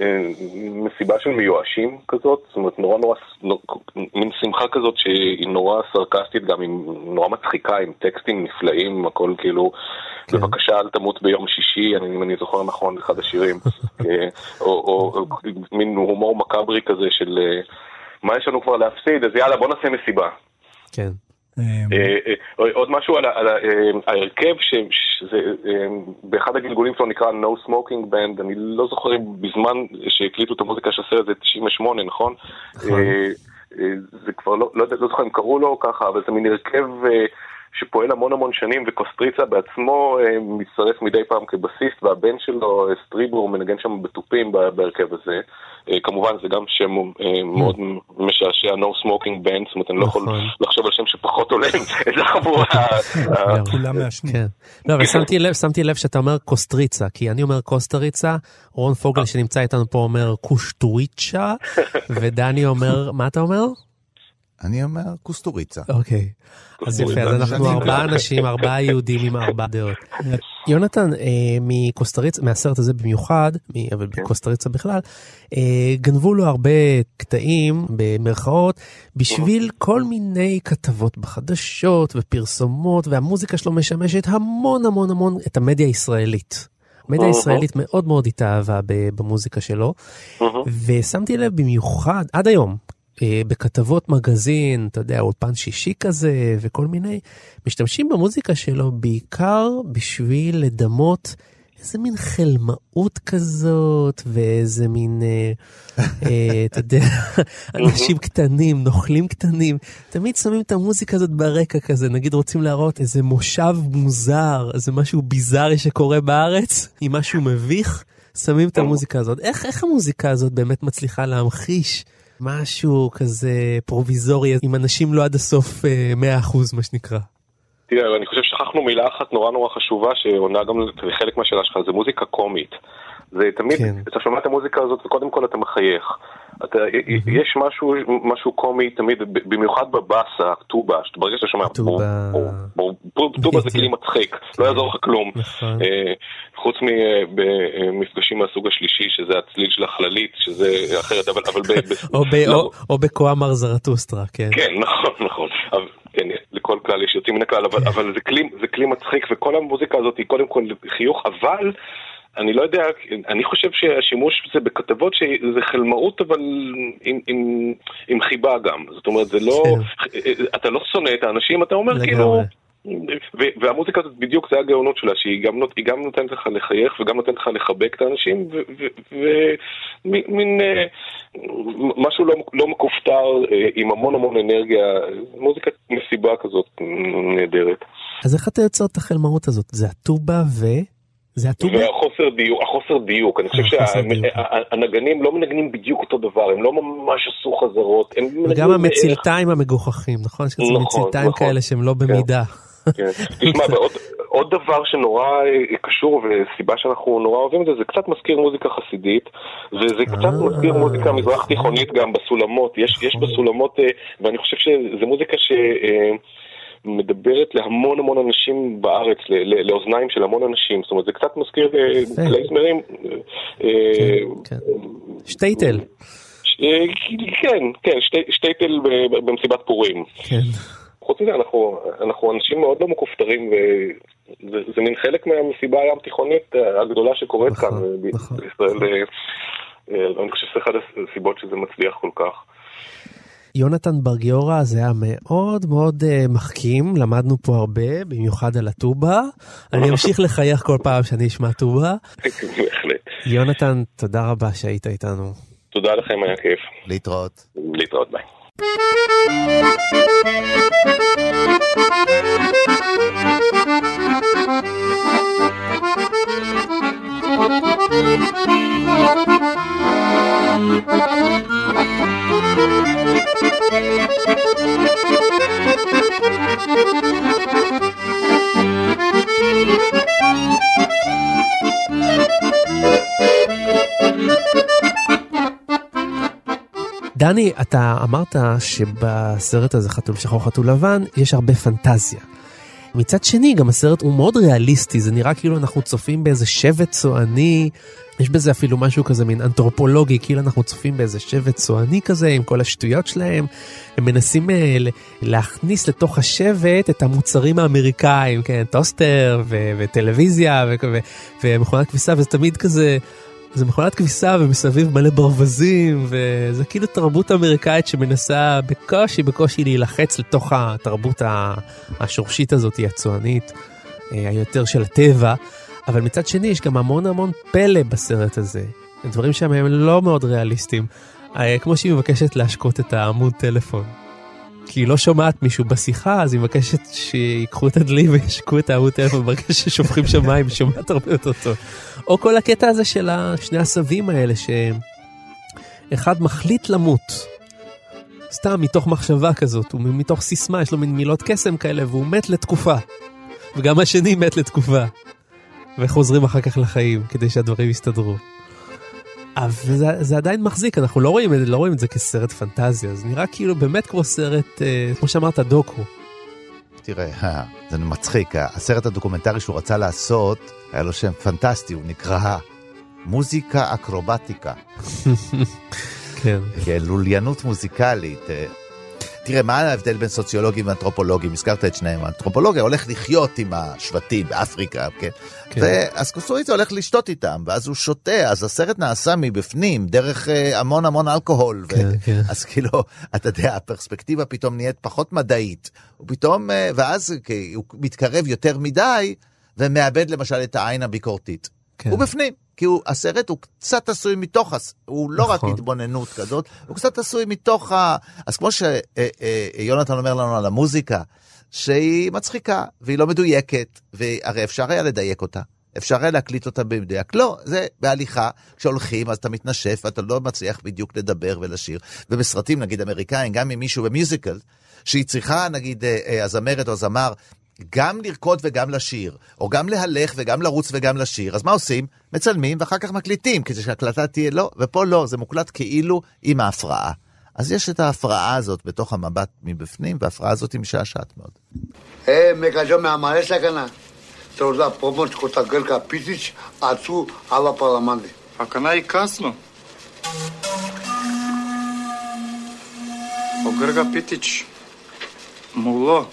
אה, מסיבה של מיואשים כזאת, זאת אומרת, נורא נורא, נור- מין שמחה כזאת שהיא נורא סרקסטית גם, היא נורא מצחיקה, עם טקסטים נפלאים, הכל כאילו, בבקשה אל תמות ביום שישי, אם אני זוכר נכון, אחד השירים, אה, או, או, או מין הומור מקאברי כזה של אה, מה יש לנו כבר להפסיד, אז יאללה בוא נעשה מסיבה. כן. אה, אה, אה, עוד משהו על אה, ההרכב, ש- שזה אה, באחד הגלגולים שלו נקרא No Smoking Band, אני לא זוכר אם בזמן שהקליטו את המוזיקה של הסרט זה 98, נכון? נכון. אה, זה כבר לא, לא לא זוכר אם קראו לו ככה, אבל זה מין הרכב שפועל המון המון שנים, וקוסטריצה בעצמו אה, מצטרף מדי פעם כבסיסט, והבן שלו, אה, סטריבור, מנגן שם בתופים בהרכב הזה. אה, כמובן זה גם שם מאוד משעשע, No Smoking Band, זאת אומרת אני לא יכול נכון. לחשוב על שם שפחות הולם את החבורה. כולם מעשנים. כן. לא, אבל שמתי לב, שמתי לב שאתה אומר קוסטריצה, כי אני אומר קוסטריצה, רון פוגל שנמצא איתנו פה אומר קושטוריצ'ה, ודני אומר, מה אתה אומר? אני אומר קוסטוריצה. אוקיי. אז יפה, אז אנחנו ארבעה. אנשים, ארבעה יהודים עם ארבע דעות. יונתן, אה, מקוסטריצה, מהסרט הזה במיוחד, אבל בקוסטריצה בכלל, אה, גנבו לו הרבה קטעים, במרכאות, בשביל כל מיני כתבות בחדשות ופרסומות, והמוזיקה שלו משמשת המון המון המון את המדיה הישראלית. המדיה הישראלית מאוד מאוד התאהבה ב- במוזיקה שלו, ושמתי לב במיוחד, עד היום, בכתבות מגזין, אתה יודע, אולפן שישי כזה וכל מיני, משתמשים במוזיקה שלו בעיקר בשביל לדמות איזה מין חלמאות כזאת, ואיזה מין, אה, אה, אתה יודע, אנשים קטנים, נוכלים קטנים, תמיד שמים את המוזיקה הזאת ברקע כזה, נגיד רוצים להראות איזה מושב מוזר, איזה משהו ביזארי שקורה בארץ, עם משהו מביך, שמים את המוזיקה הזאת. איך, איך המוזיקה הזאת באמת מצליחה להמחיש משהו כזה פרוביזורי, עם אנשים לא עד הסוף אה, 100% מה שנקרא? תראה, אני חושב ששכחנו מילה אחת נורא נורא חשובה שעונה גם לחלק מהשאלה שלך, זה מוזיקה קומית. זה תמיד, כן. אתה שומע את המוזיקה הזאת וקודם כל אתה מחייך. אתה, יש משהו, משהו קומי תמיד, במיוחד בבאסה, טובה, ברגע שאתה שומע, טובה. זה. כלי מצחיק, לא יעזור לך כלום. נכון. אה, חוץ ממפגשים מהסוג השלישי, שזה הצליל של החללית, שזה אחרת, אבל... אבל ב- ב- או, ב, לא- או, או בקואמר זרטוסטרה, כן. כן, נכון, נכון. אבל, כן, לכל כלל יש יוצאים מן הכלל, אבל, אבל זה, כלי, זה כלי מצחיק, וכל המוזיקה הזאת היא קודם כל חיוך, אבל אני לא יודע, אני חושב שהשימוש בזה בכתבות שזה חלמאות, אבל עם, עם, עם חיבה גם. זאת אומרת, זה לא, אתה לא שונא את האנשים, אתה אומר לגמרי. כאילו... ו- והמוזיקה הזאת בדיוק זה הגאונות שלה, שהיא גם, נות, גם נותנת לך לחייך וגם נותנת לך לחבק את האנשים, ומין אה, משהו לא, לא מכופתר אה, עם המון המון אנרגיה, מוזיקת מסיבה כזאת נהדרת. אז איך אתה יוצר את החלמאות הזאת? זה הטובה ו... זה הטובה? והחוסר דיוק, החוסר דיוק, אני חושב דיוק. שהנגנים לא מנגנים בדיוק אותו דבר, הם לא ממש עשו חזרות, הם וגם המצלתיים המגוחכים, נכון? יש כזה נכון, נכון. כאלה שהם לא במידה. כן. תשמע, עוד דבר שנורא אה, קשור וסיבה שאנחנו נורא אוהבים את זה, זה קצת מזכיר מוזיקה חסידית, וזה קצת מזכיר מוזיקה מזרח תיכונית גם בסולמות. יש, יש בסולמות, אה, ואני חושב שזו מוזיקה ש... אה, מדברת להמון המון אנשים בארץ, לאוזניים של המון אנשים, זאת אומרת זה קצת מזכיר אה, קלייזמרים. אה, כן. שטייטל. אה, כן, כן, שטייטל ב- ב- במסיבת פורים. כן. חוץ מזה, אנחנו, אנחנו אנשים מאוד לא מכופתרים, וזה זה מין חלק מהמסיבה הים תיכונית אה, הגדולה שקורית נכון, כאן נכון, בישראל. אה, אה, אני חושב שזה אחת הסיבות שזה מצליח כל כך. יונתן בר גיורא זה היה מאוד מאוד uh, מחכים, למדנו פה הרבה, במיוחד על הטובה. אני אמשיך לחייך כל פעם שאני אשמע טובה. בהחלט. יונתן, תודה רבה שהיית איתנו. תודה לכם, היה כיף. להתראות. להתראות, ביי. דני, אתה אמרת שבסרט הזה חתול שחור חתול לבן יש הרבה פנטזיה. מצד שני, גם הסרט הוא מאוד ריאליסטי, זה נראה כאילו אנחנו צופים באיזה שבט צועני, יש בזה אפילו משהו כזה מין אנתרופולוגי, כאילו אנחנו צופים באיזה שבט צועני כזה עם כל השטויות שלהם. הם מנסים אה, להכניס לתוך השבט את המוצרים האמריקאים, כן, טוסטר ו- וטלוויזיה ו- ו- ומכונת כביסה, וזה תמיד כזה... זה מכונת כביסה ומסביב מלא ברווזים וזה כאילו תרבות אמריקאית שמנסה בקושי בקושי להילחץ לתוך התרבות השורשית הזאת הצוענית אה, היותר של הטבע. אבל מצד שני יש גם המון המון פלא בסרט הזה. דברים שם הם לא מאוד ריאליסטיים. אה, כמו שהיא מבקשת להשקות את העמוד טלפון. כי היא לא שומעת מישהו בשיחה אז היא מבקשת שיקחו את הדלי וישקו את העמוד טלפון ברגע ששופכים שם מים היא שומעת הרבה יותר טוב. או כל הקטע הזה של שני הסבים האלה שאחד מחליט למות. סתם מתוך מחשבה כזאת, ומתוך סיסמה, יש לו מין מילות קסם כאלה, והוא מת לתקופה. וגם השני מת לתקופה. וחוזרים אחר כך לחיים, כדי שהדברים יסתדרו. אבל זה, זה עדיין מחזיק, אנחנו לא רואים, לא רואים את זה כסרט פנטזיה, זה נראה כאילו באמת כמו סרט, אה, כמו שאמרת, דוקו. תראה, זה מצחיק, הסרט הדוקומנטרי שהוא רצה לעשות, היה לו שם פנטסטי, הוא נקרא מוזיקה אקרובטיקה. כן. כן, לוליינות מוזיקלית. אה, תראה, מה ההבדל בין סוציולוגים ואנתרופולוגים? הזכרת את שניהם. האנתרופולוגיה הולך לחיות עם השבטים באפריקה, כן? כן. והסקוסטוריצה הולך לשתות איתם, ואז הוא שותה, אז הסרט נעשה מבפנים, דרך אה, המון המון אלכוהול. ו- כן, כן. אז כאילו, אתה יודע, הפרספקטיבה פתאום נהיית פחות מדעית. הוא פתאום, אה, ואז כי הוא מתקרב יותר מדי, ומאבד למשל את העין הביקורתית. כן. הוא בפנים, כי הוא, הסרט הוא קצת עשוי מתוך, הוא לא רק נכון. התבוננות כזאת, הוא קצת עשוי מתוך ה... אז כמו שיונתן אומר לנו על המוזיקה, שהיא מצחיקה, והיא לא מדויקת, והרי אפשר היה לדייק אותה. אפשר היה להקליט אותה במדויק. לא, זה בהליכה, כשהולכים אז אתה מתנשף ואתה לא מצליח בדיוק לדבר ולשיר. ובסרטים, נגיד אמריקאים, גם עם מישהו במיוזיקל, שהיא צריכה, נגיד, אה, אה, הזמרת או הזמר, גם לרקוד וגם לשיר, או גם להלך וגם לרוץ וגם לשיר, אז מה עושים? מצלמים ואחר כך מקליטים, כדי שההקלטה תהיה לא, ופה לא, זה מוקלט כאילו עם ההפרעה. אז יש את ההפרעה הזאת בתוך המבט מבפנים, וההפרעה הזאת היא משעשעת מאוד. מולו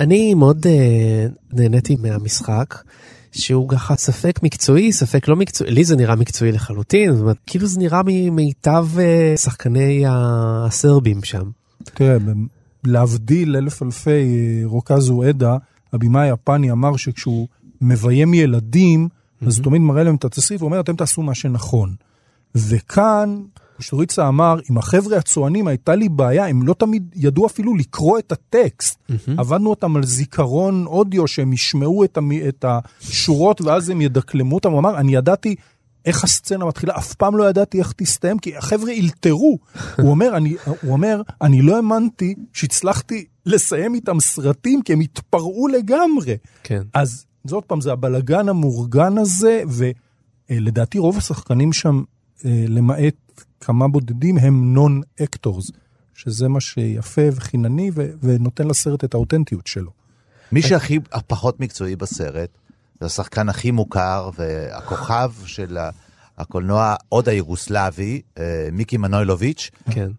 אני מאוד uh, נהניתי מהמשחק. שהוא ככה ספק מקצועי, ספק לא מקצועי, לי זה נראה מקצועי לחלוטין, זאת אומרת, כאילו זה נראה ממיטב uh, אה, שחקני הסרבים שם. תראה, להבדיל אלף אלפי אה, רוקזו עדה, הבמאי היפני אמר שכשהוא מביים ילדים, אז הוא תמיד מראה להם את התסריט ואומר, אתם תעשו מה שנכון. וכאן, שטוריצה אמר, עם החבר'ה הצוענים הייתה לי בעיה, הם לא תמיד ידעו אפילו לקרוא את הטקסט. עבדנו אותם על זיכרון אודיו, שהם ישמעו את, המ... את השורות ואז הם ידקלמו אותם. הוא אמר, אני ידעתי איך הסצנה מתחילה, אף פעם לא ידעתי איך תסתיים, כי החבר'ה אלתרו. הוא אומר, אני, הוא אומר, אני לא האמנתי שהצלחתי לסיים איתם סרטים, כי הם התפרעו לגמרי. כן. אז זה עוד פעם, זה הבלגן המאורגן הזה, ולדעתי רוב השחקנים שם, אה, למעט כמה בודדים, הם non actors, שזה מה שיפה וחינני ו- ונותן לסרט את האותנטיות שלו. מי שהכי הפחות מקצועי בסרט, זה השחקן הכי מוכר והכוכב של הקולנוע עוד היוגוסלבי, אה, מיקי מנולוביץ', כן.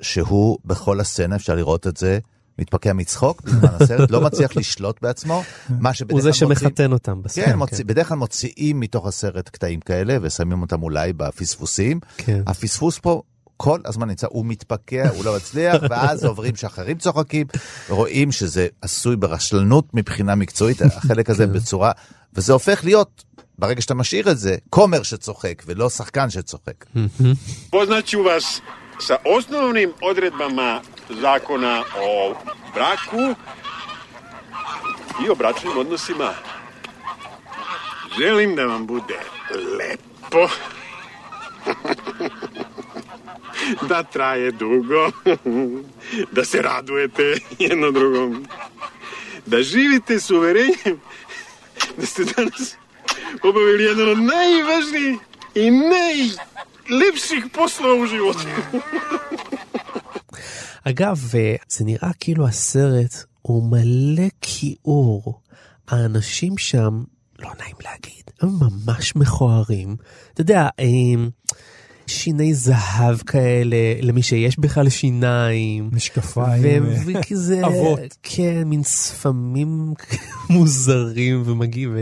שהוא בכל הסצנה, אפשר לראות את זה, מתפקע מצחוק בזמן הסרט, לא מצליח לשלוט בעצמו, מה שבדרך הוא כלל זה מוצאים- שמחתן אותם בסרט. כן, מוציא, בדרך כלל מוציאים מתוך הסרט קטעים כאלה ושמים אותם אולי בפספוסים. כן. הפספוס פה כל הזמן נמצא, הוא מתפקע, הוא לא מצליח, ואז עוברים שאחרים צוחקים, רואים שזה עשוי ברשלנות מבחינה מקצועית, החלק הזה בצורה, וזה הופך להיות, ברגע שאתה משאיר את זה, כומר שצוחק ולא שחקן שצוחק. Poznaću vas sa osnovnim odredbama zakona o braku i o bračnim odnosima. Želim da vam bude lepo, da traje dugo, da se radujete jedno drugom, da živite s uverenjem da ste danas obavili jedan od najvažnijih i najlepših poslova u životu. אגב, אה, זה נראה כאילו הסרט הוא מלא כיעור. האנשים שם, לא נעים להגיד, הם ממש מכוערים. אתה יודע, אה, שיני זהב כאלה, למי שיש בכלל שיניים. משקפיים, אה, וכזה, אבות. כן, מין שפמים מוזרים ומגיעים,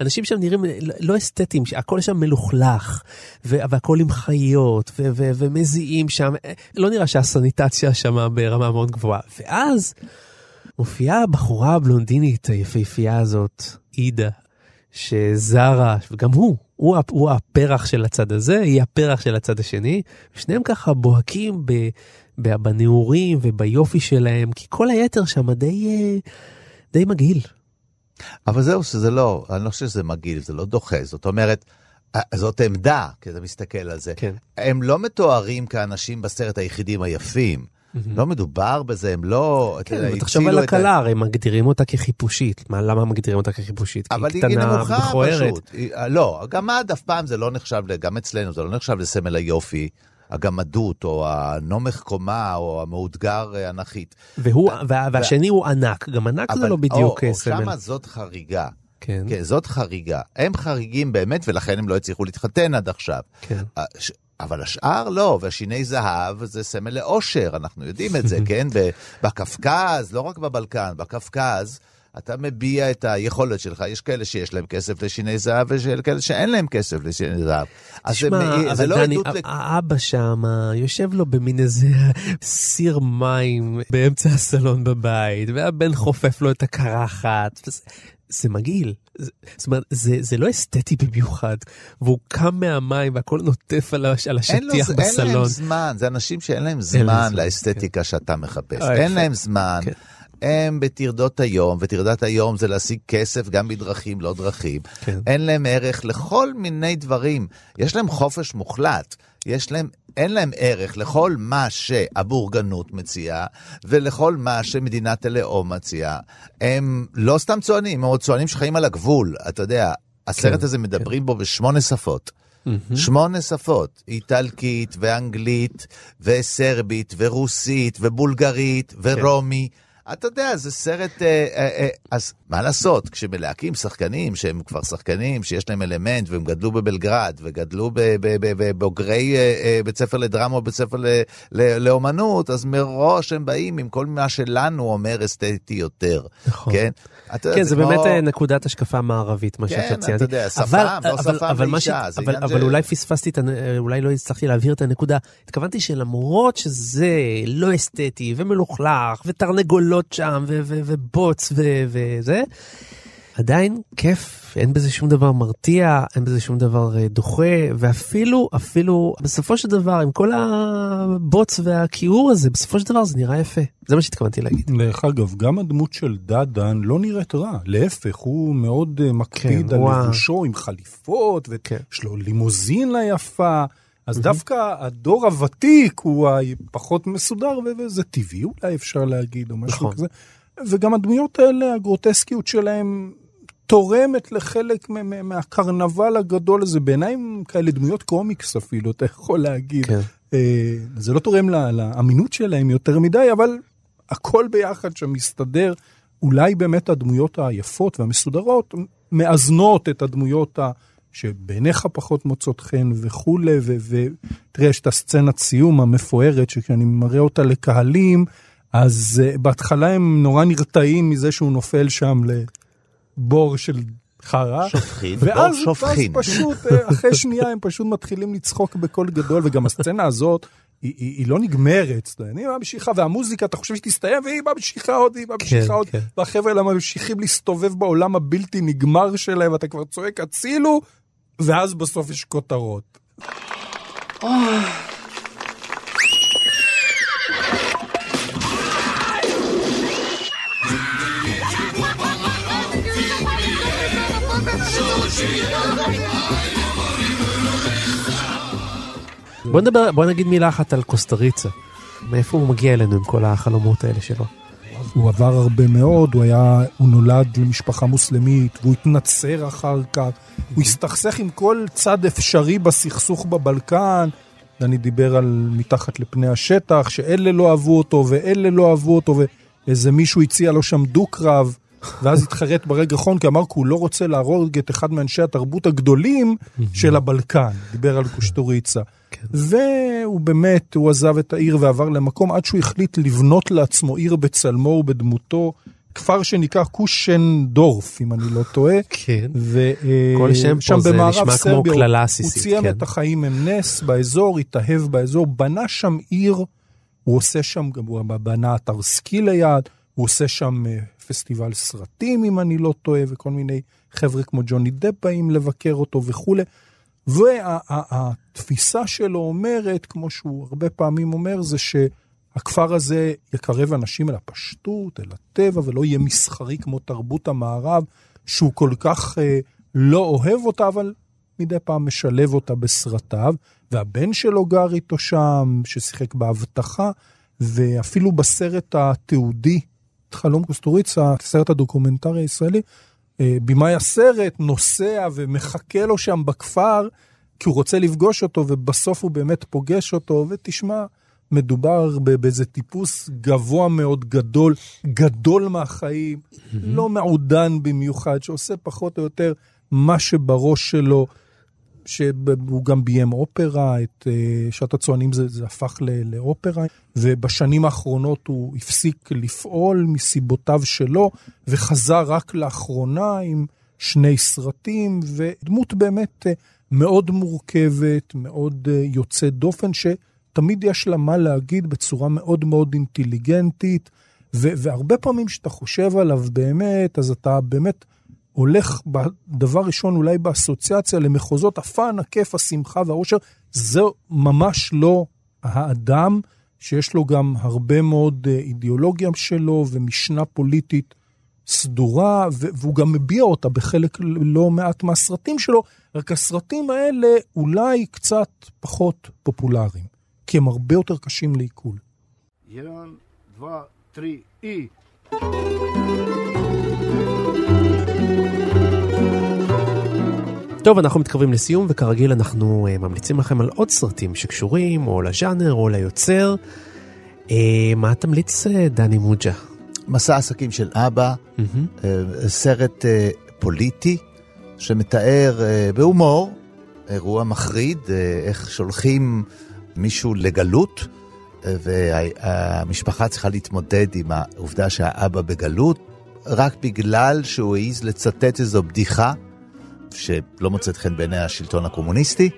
אנשים שם נראים לא- לא אסתטיים, הכל שם מלוכלך, ו- והכל עם חיות, ו- ו- ומזיעים שם, לא נראה שהסניטציה שם ברמה מאוד גבוהה. ואז מופיעה הבחורה הבלונדינית היפהפייה הזאת, עידה, שזרה, וגם הוא, הוא, הוא הפרח של הצד הזה, היא הפרח של הצד השני, ושניהם ככה בוהקים ב, ב, בנעורים וביופי שלהם, כי כל היתר שם די, אה, די מגעיל. אבל זהו שזה לא, אני לא חושב שזה מגעיל, זה לא דוחה, זאת אומרת, אה, זאת עמדה, כי אתה מסתכל על זה. כן. הם לא מתוארים כאנשים בסרט היחידים היפים. לא מדובר בזה, הם לא... כן, תחשוב על הכלה, הרי מגדירים אותה כחיפושית. מה, למה מגדירים אותה כחיפושית? כי אבל היא קטנה. היא- אה, לא, הגמד אף פעם זה לא נחשב, גם אצלנו זה לא נחשב לסמל היופי. הגמדות, או הנומך קומה, או המאותגר אה, אנכית. והוא, וה, והשני הוא ענק, גם ענק זה אבל- לא בדיוק אה, או, סמל. שמה זאת חריגה. כן. כן, זאת חריגה. הם חריגים באמת, ולכן הם לא הצליחו להתחתן עד עכשיו. כן. אבל השאר לא, והשיני זהב זה סמל לאושר, אנחנו יודעים את זה, כן? ב- בקווקז, לא רק בבלקן, בקווקז, אתה מביע את היכולת שלך. יש כאלה שיש להם כסף לשיני זהב, ויש כאלה שאין להם כסף לשיני זהב. אז זה, תשמע, מעי- זה לא דני, עדות... ה- ל- האבא שם יושב לו במין איזה סיר מים באמצע הסלון בבית, והבן חופף לו את הקרחת. וזה- זה מגעיל. זאת אומרת, זה, זה לא אסתטי במיוחד, והוא קם מהמים והכל נוטף על, הש- על אין, לו, השטיח ז- אין להם בסלון. זמן, זה אנשים שאין להם להם זמן זמן, לאסתטיקה שאתה מחפש. אין. להם זמן. כן. הם בטרדות היום, וטרדת היום זה להשיג כסף גם בדרכים לא דרכים. כן. אין להם ערך לכל מיני דברים. יש להם חופש מוחלט. יש להם, אין להם ערך לכל מה שהבורגנות מציעה, ולכל מה שמדינת הלאום מציעה. הם לא סתם צוענים, הם עוד צוענים שחיים על הגבול. אתה יודע, הסרט כן, הזה מדברים בו בשמונה שפות. שמונה שפות, איטלקית ואנגלית וסרבית ורוסית ובולגרית ורומי. אתה יודע, זה סרט, אה, אה, אה, אז מה לעשות, כשמלהקים שחקנים שהם כבר שחקנים, שיש להם אלמנט והם גדלו בבלגרד וגדלו בבוגרי אה, אה, בית ספר לדרמה או בית ספר ל- ל- לאומנות, אז מראש הם באים עם כל מה שלנו אומר אסתטי יותר, נכון. כן? אתה יודע, כן, זה כמו- באמת אה, נקודת השקפה מערבית, מה כן, שאתה אתה ציינתי. יודע, שפם, אבל- לא אבל- שפם אבל מה לאישה, ש- זה אבל- אבל ש- אולי פספסתי, את הנ- אולי לא הצלחתי להבהיר את הנקודה. התכוונתי שלמרות שזה לא אסתטי ומלוכלך ותרנגולות שם ו- ו- ובוץ וזה, עדיין כיף, אין בזה שום דבר מרתיע, אין בזה שום דבר אה, דוחה, ואפילו, אפילו, בסופו של דבר, עם כל הבוץ והכיעור הזה, בסופו של דבר זה נראה יפה. זה מה שהתכוונתי להגיד. דרך אגב, גם הדמות של דדן לא נראית רע, להפך, הוא מאוד אה, מקפיד כן, על לבושו עם חליפות, ויש לו לימוזינה יפה. אז. דווקא הדור הוותיק הוא הפחות מסודר, וזה טבעי אולי אפשר להגיד, או משהו נכון. כזה. וגם הדמויות האלה, הגרוטסקיות שלהם תורמת לחלק מהקרנבל הגדול הזה. בעיניי הם כאלה דמויות קומיקס אפילו, אתה יכול להגיד. כן. אה, זה לא תורם לאמינות שלהם יותר מדי, אבל הכל ביחד שם מסתדר. אולי באמת הדמויות היפות והמסודרות מאזנות את הדמויות ה... שבעיניך פחות מוצאות חן וכולי, ותראה, יש את הסצנת סיום המפוארת, שכשאני מראה אותה לקהלים, אז uh, בהתחלה הם נורא נרתעים מזה שהוא נופל שם לבור של חרא. שופכין, ואז, בור שופכין. ואז פשוט, אה, אחרי שנייה הם פשוט מתחילים לצחוק בקול גדול, וגם הסצנה הזאת, היא, היא, היא לא נגמרת, היא ממשיכה, והמוזיקה, אתה חושב שתסתיים, והיא ממשיכה עוד, והיא ממשיכה כן, עוד, כן. והחבר'ה האלה ממשיכים להסתובב בעולם הבלתי נגמר שלהם, ואתה כבר צועק הצילו, ואז בסוף יש כותרות. בוא נדבר, בוא נגיד מילה אחת על קוסטריצה. מאיפה הוא מגיע אלינו עם כל החלומות האלה שלו? הוא עבר הרבה מאוד, הוא היה, הוא נולד למשפחה מוסלמית, והוא התנצר אחר כך, הוא הסתכסך עם כל צד אפשרי בסכסוך בבלקן. דני דיבר על מתחת לפני השטח, שאלה לא אהבו אותו ואלה לא אהבו אותו, ואיזה מישהו הציע לו שם דו-קרב, ואז התחרט ברגע האחרון, כי אמר כי הוא לא רוצה להרוג את אחד מאנשי התרבות הגדולים של הבלקן. דיבר על קושטוריצה. והוא באמת, הוא עזב את העיר ועבר למקום עד שהוא החליט לבנות לעצמו עיר בצלמו ובדמותו, כפר שנקרא קושנדורף, אם אני לא טועה. כן. ושם כל שם פה זה נשמע כמו קללה הוא עסיסית, סיים כן. את החיים עם נס באזור, התאהב באזור, בנה שם עיר, הוא עושה שם, גם הוא בנה אתר סקי ליד, הוא עושה שם אה, פסטיבל סרטים, אם אני לא טועה, וכל מיני חבר'ה כמו ג'וני דפ באים לבקר אותו וכולי. והתפיסה שלו אומרת, כמו שהוא הרבה פעמים אומר, זה שהכפר הזה יקרב אנשים אל הפשטות, אל הטבע, ולא יהיה מסחרי כמו תרבות המערב, שהוא כל כך אה, לא אוהב אותה, אבל מדי פעם משלב אותה בסרטיו. והבן שלו גר איתו שם, ששיחק באבטחה, ואפילו בסרט התיעודי, חלום קוסטוריצה, הסרט הדוקומנטרי הישראלי, אה, במאי הסרט נוסע ומחכה לו שם בכפר, כי הוא רוצה לפגוש אותו, ובסוף הוא באמת פוגש אותו, ותשמע, מדובר באיזה טיפוס גבוה מאוד גדול, גדול מהחיים, לא מעודן במיוחד, שעושה פחות או יותר מה שבראש שלו, שהוא גם ביים אופרה, את אה, שעת הצוענים זה, זה הפך ל- לאופרה, ובשנים האחרונות הוא הפסיק לפעול מסיבותיו שלו, וחזר רק לאחרונה עם שני סרטים, ודמות באמת אה, מאוד מורכבת, מאוד אה, יוצאת דופן, שתמיד יש לה מה להגיד בצורה מאוד מאוד אינטליגנטית, והרבה פעמים כשאתה חושב עליו באמת, אז אתה באמת הולך בדבר ראשון אולי באסוציאציה למחוזות הפאן, הכיף, השמחה והאושר. זה ממש לא האדם שיש לו גם הרבה מאוד אה, אידיאולוגיה שלו ומשנה פוליטית סדורה, והוא גם מביע אותה בחלק לא מעט מהסרטים שלו, רק הסרטים האלה אולי קצת פחות פופולריים, כי הם הרבה יותר קשים לעיכול. Jedan, dva, tri i... טוב, אנחנו מתקרבים לסיום, וכרגיל אנחנו uh, ממליצים לכם על עוד סרטים שקשורים, או לז'אנר, או ליוצר. Uh, מה תמליץ, uh, דני מוג'ה? מסע עסקים של אבא, אה, סרט אה, פוליטי שמתאר אה, בהומור אירוע מחריד, אה, איך שולחים מישהו לגלות, אה, והמשפחה צריכה להתמודד עם העובדה שהאבא בגלות, רק בגלל שהוא העז לצטט איזו בדיחה שלא מוצאת חן בעיני השלטון הקומוניסטי,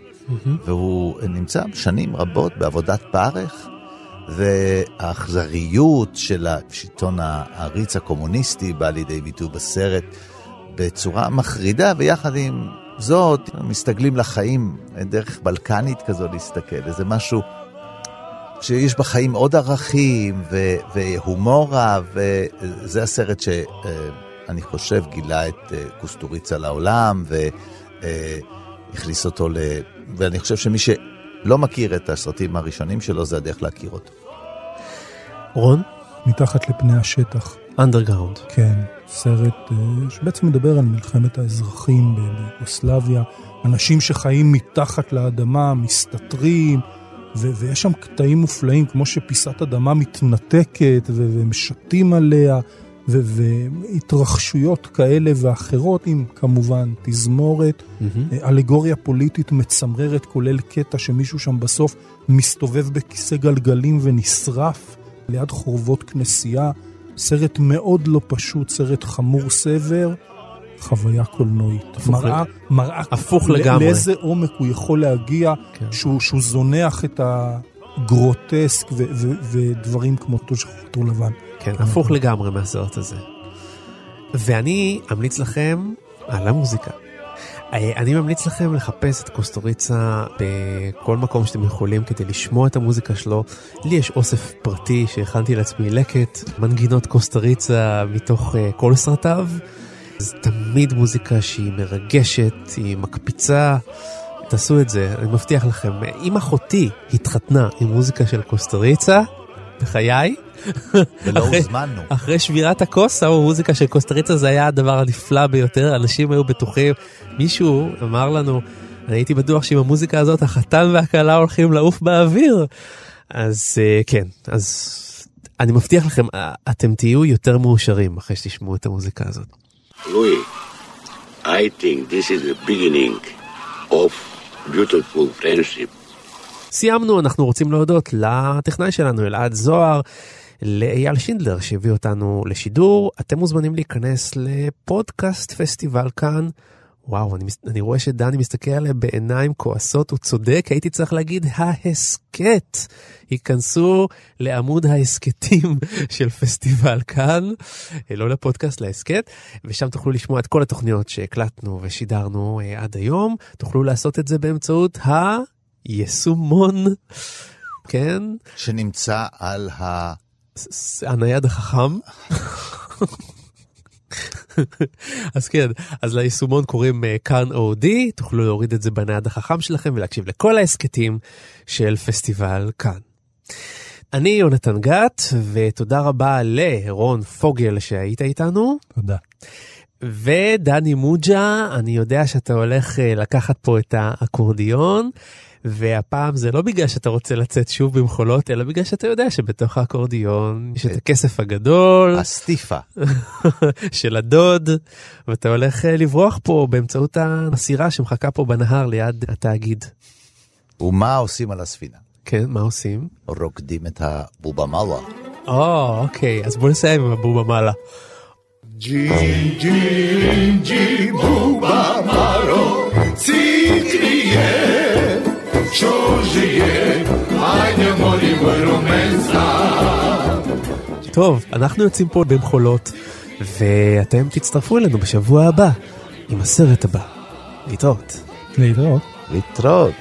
והוא נמצא שנים רבות בעבודת פרך. והאכזריות של השלטון העריץ הקומוניסטי באה לידי ביטוי בסרט בצורה מחרידה, ויחד עם זאת, מסתגלים לחיים, דרך בלקנית כזו להסתכל, איזה משהו שיש בחיים עוד ערכים ו- והומור רב, וזה הסרט שאני חושב גילה את אה, קוסטוריצה לעולם, והכניס אותו ל... ואני חושב שמי שלא מכיר את הסרטים הראשונים שלו, זה הדרך להכיר אותו. רון? מתחת לפני השטח. אנדרגראונד. כן, סרט אה, שבעצם מדבר על מלחמת האזרחים ביוגוסלביה, אנשים שחיים מתחת לאדמה, מסתתרים, ו- ויש שם קטעים מופלאים, כמו שפיסת אדמה מתנתקת ו- ומשתים עליה, ו- והתרחשויות כאלה ואחרות, עם כמובן תזמורת, mm-hmm. אלגוריה פוליטית מצמררת, כולל קטע שמישהו שם בסוף מסתובב בכיסא גלגלים ונשרף ליד חורבות כנסייה. סרט מאוד לא פשוט, סרט חמור סבר, חוויה קולנועית. מראה, מראה הפוך לגמרי. לאיזה עומק הוא יכול להגיע, כן. שהוא, שהוא זונח את הגרוטסק ו, ו, ודברים כמו שחוטור לבן. כן, הפוך לגמרי מהסרט הזה. ואני אמליץ לכם על המוזיקה. אני ממליץ לכם לחפש את קוסטוריצה בכל מקום שאתם יכולים כדי לשמוע את המוזיקה שלו. לי יש אוסף פרטי שהכנתי לעצמי לקט, מנגינות קוסטוריצה מתוך uh, כל סרטיו. זה תמיד מוזיקה שהיא מרגשת, היא מקפיצה. תעשו את זה, אני מבטיח לכם. אם אחותי התחתנה עם מוזיקה של קוסטוריצה, בחיי, ולא הוזמנו. אחרי שבירת הכוס, שמו מוזיקה של קוסטריצה, זה היה הדבר הנפלא ביותר, אנשים היו בטוחים. מישהו אמר לנו, אני הייתי בטוח שעם המוזיקה הזאת החתן והכלה הולכים לעוף באוויר. אז אה, כן, אז אני מבטיח לכם, אה, אתם תהיו יותר מאושרים אחרי שתשמעו את המוזיקה הזאת. לואי, I think this is the beginning of beautiful friendship. סיימנו, אנחנו רוצים להודות לטכנאי שלנו, אלעד זוהר. לאייל שינדלר שהביא אותנו לשידור. אתם מוזמנים להיכנס לפודקאסט פסטיבל כאן. וואו, אני, אני רואה שדני מסתכל עליה בעיניים כועסות, הוא צודק, הייתי צריך להגיד ההסכת. היכנסו לעמוד ההסכתים של פסטיבל כאן, לא לפודקאסט, להסכת, ושם תוכלו לשמוע את כל התוכניות שהקלטנו ושידרנו אה, עד היום. תוכלו לעשות את זה באמצעות היישומון, כן? שנמצא על ה... הנייד החכם. אז כן, אז ליישומון קוראים אה, כאן אודי, תוכלו להוריד את זה בנייד החכם שלכם ולהקשיב לכל ההסכתים של פסטיבל כאן. אני יונתן גת, ותודה רבה לרון פוגל שהיית איתנו. תודה. ודני מוג'ה, אני יודע שאתה הולך אה, לקחת פה את האקורדיון. והפעם זה לא בגלל שאתה רוצה לצאת שוב במחולות, אלא בגלל שאתה יודע שבתוך האקורדיון יש את הכסף הגדול. הסטיפה. של הדוד, ואתה הולך אה, לברוח פה באמצעות הסירה שמחכה פה בנהר ליד התאגיד. ומה עושים על הספינה? כן, מה עושים? רוקדים את הבובה מלה. או, אוקיי, אז בוא נסיים עם הבובה מלה. ג'י ג'י ג'י בובה מלו, ציטריה טוב, אנחנו יוצאים פה במחולות, ואתם תצטרפו אלינו בשבוע הבא עם הסרט הבא. להתראות. להתראות. להתראות. להתראות.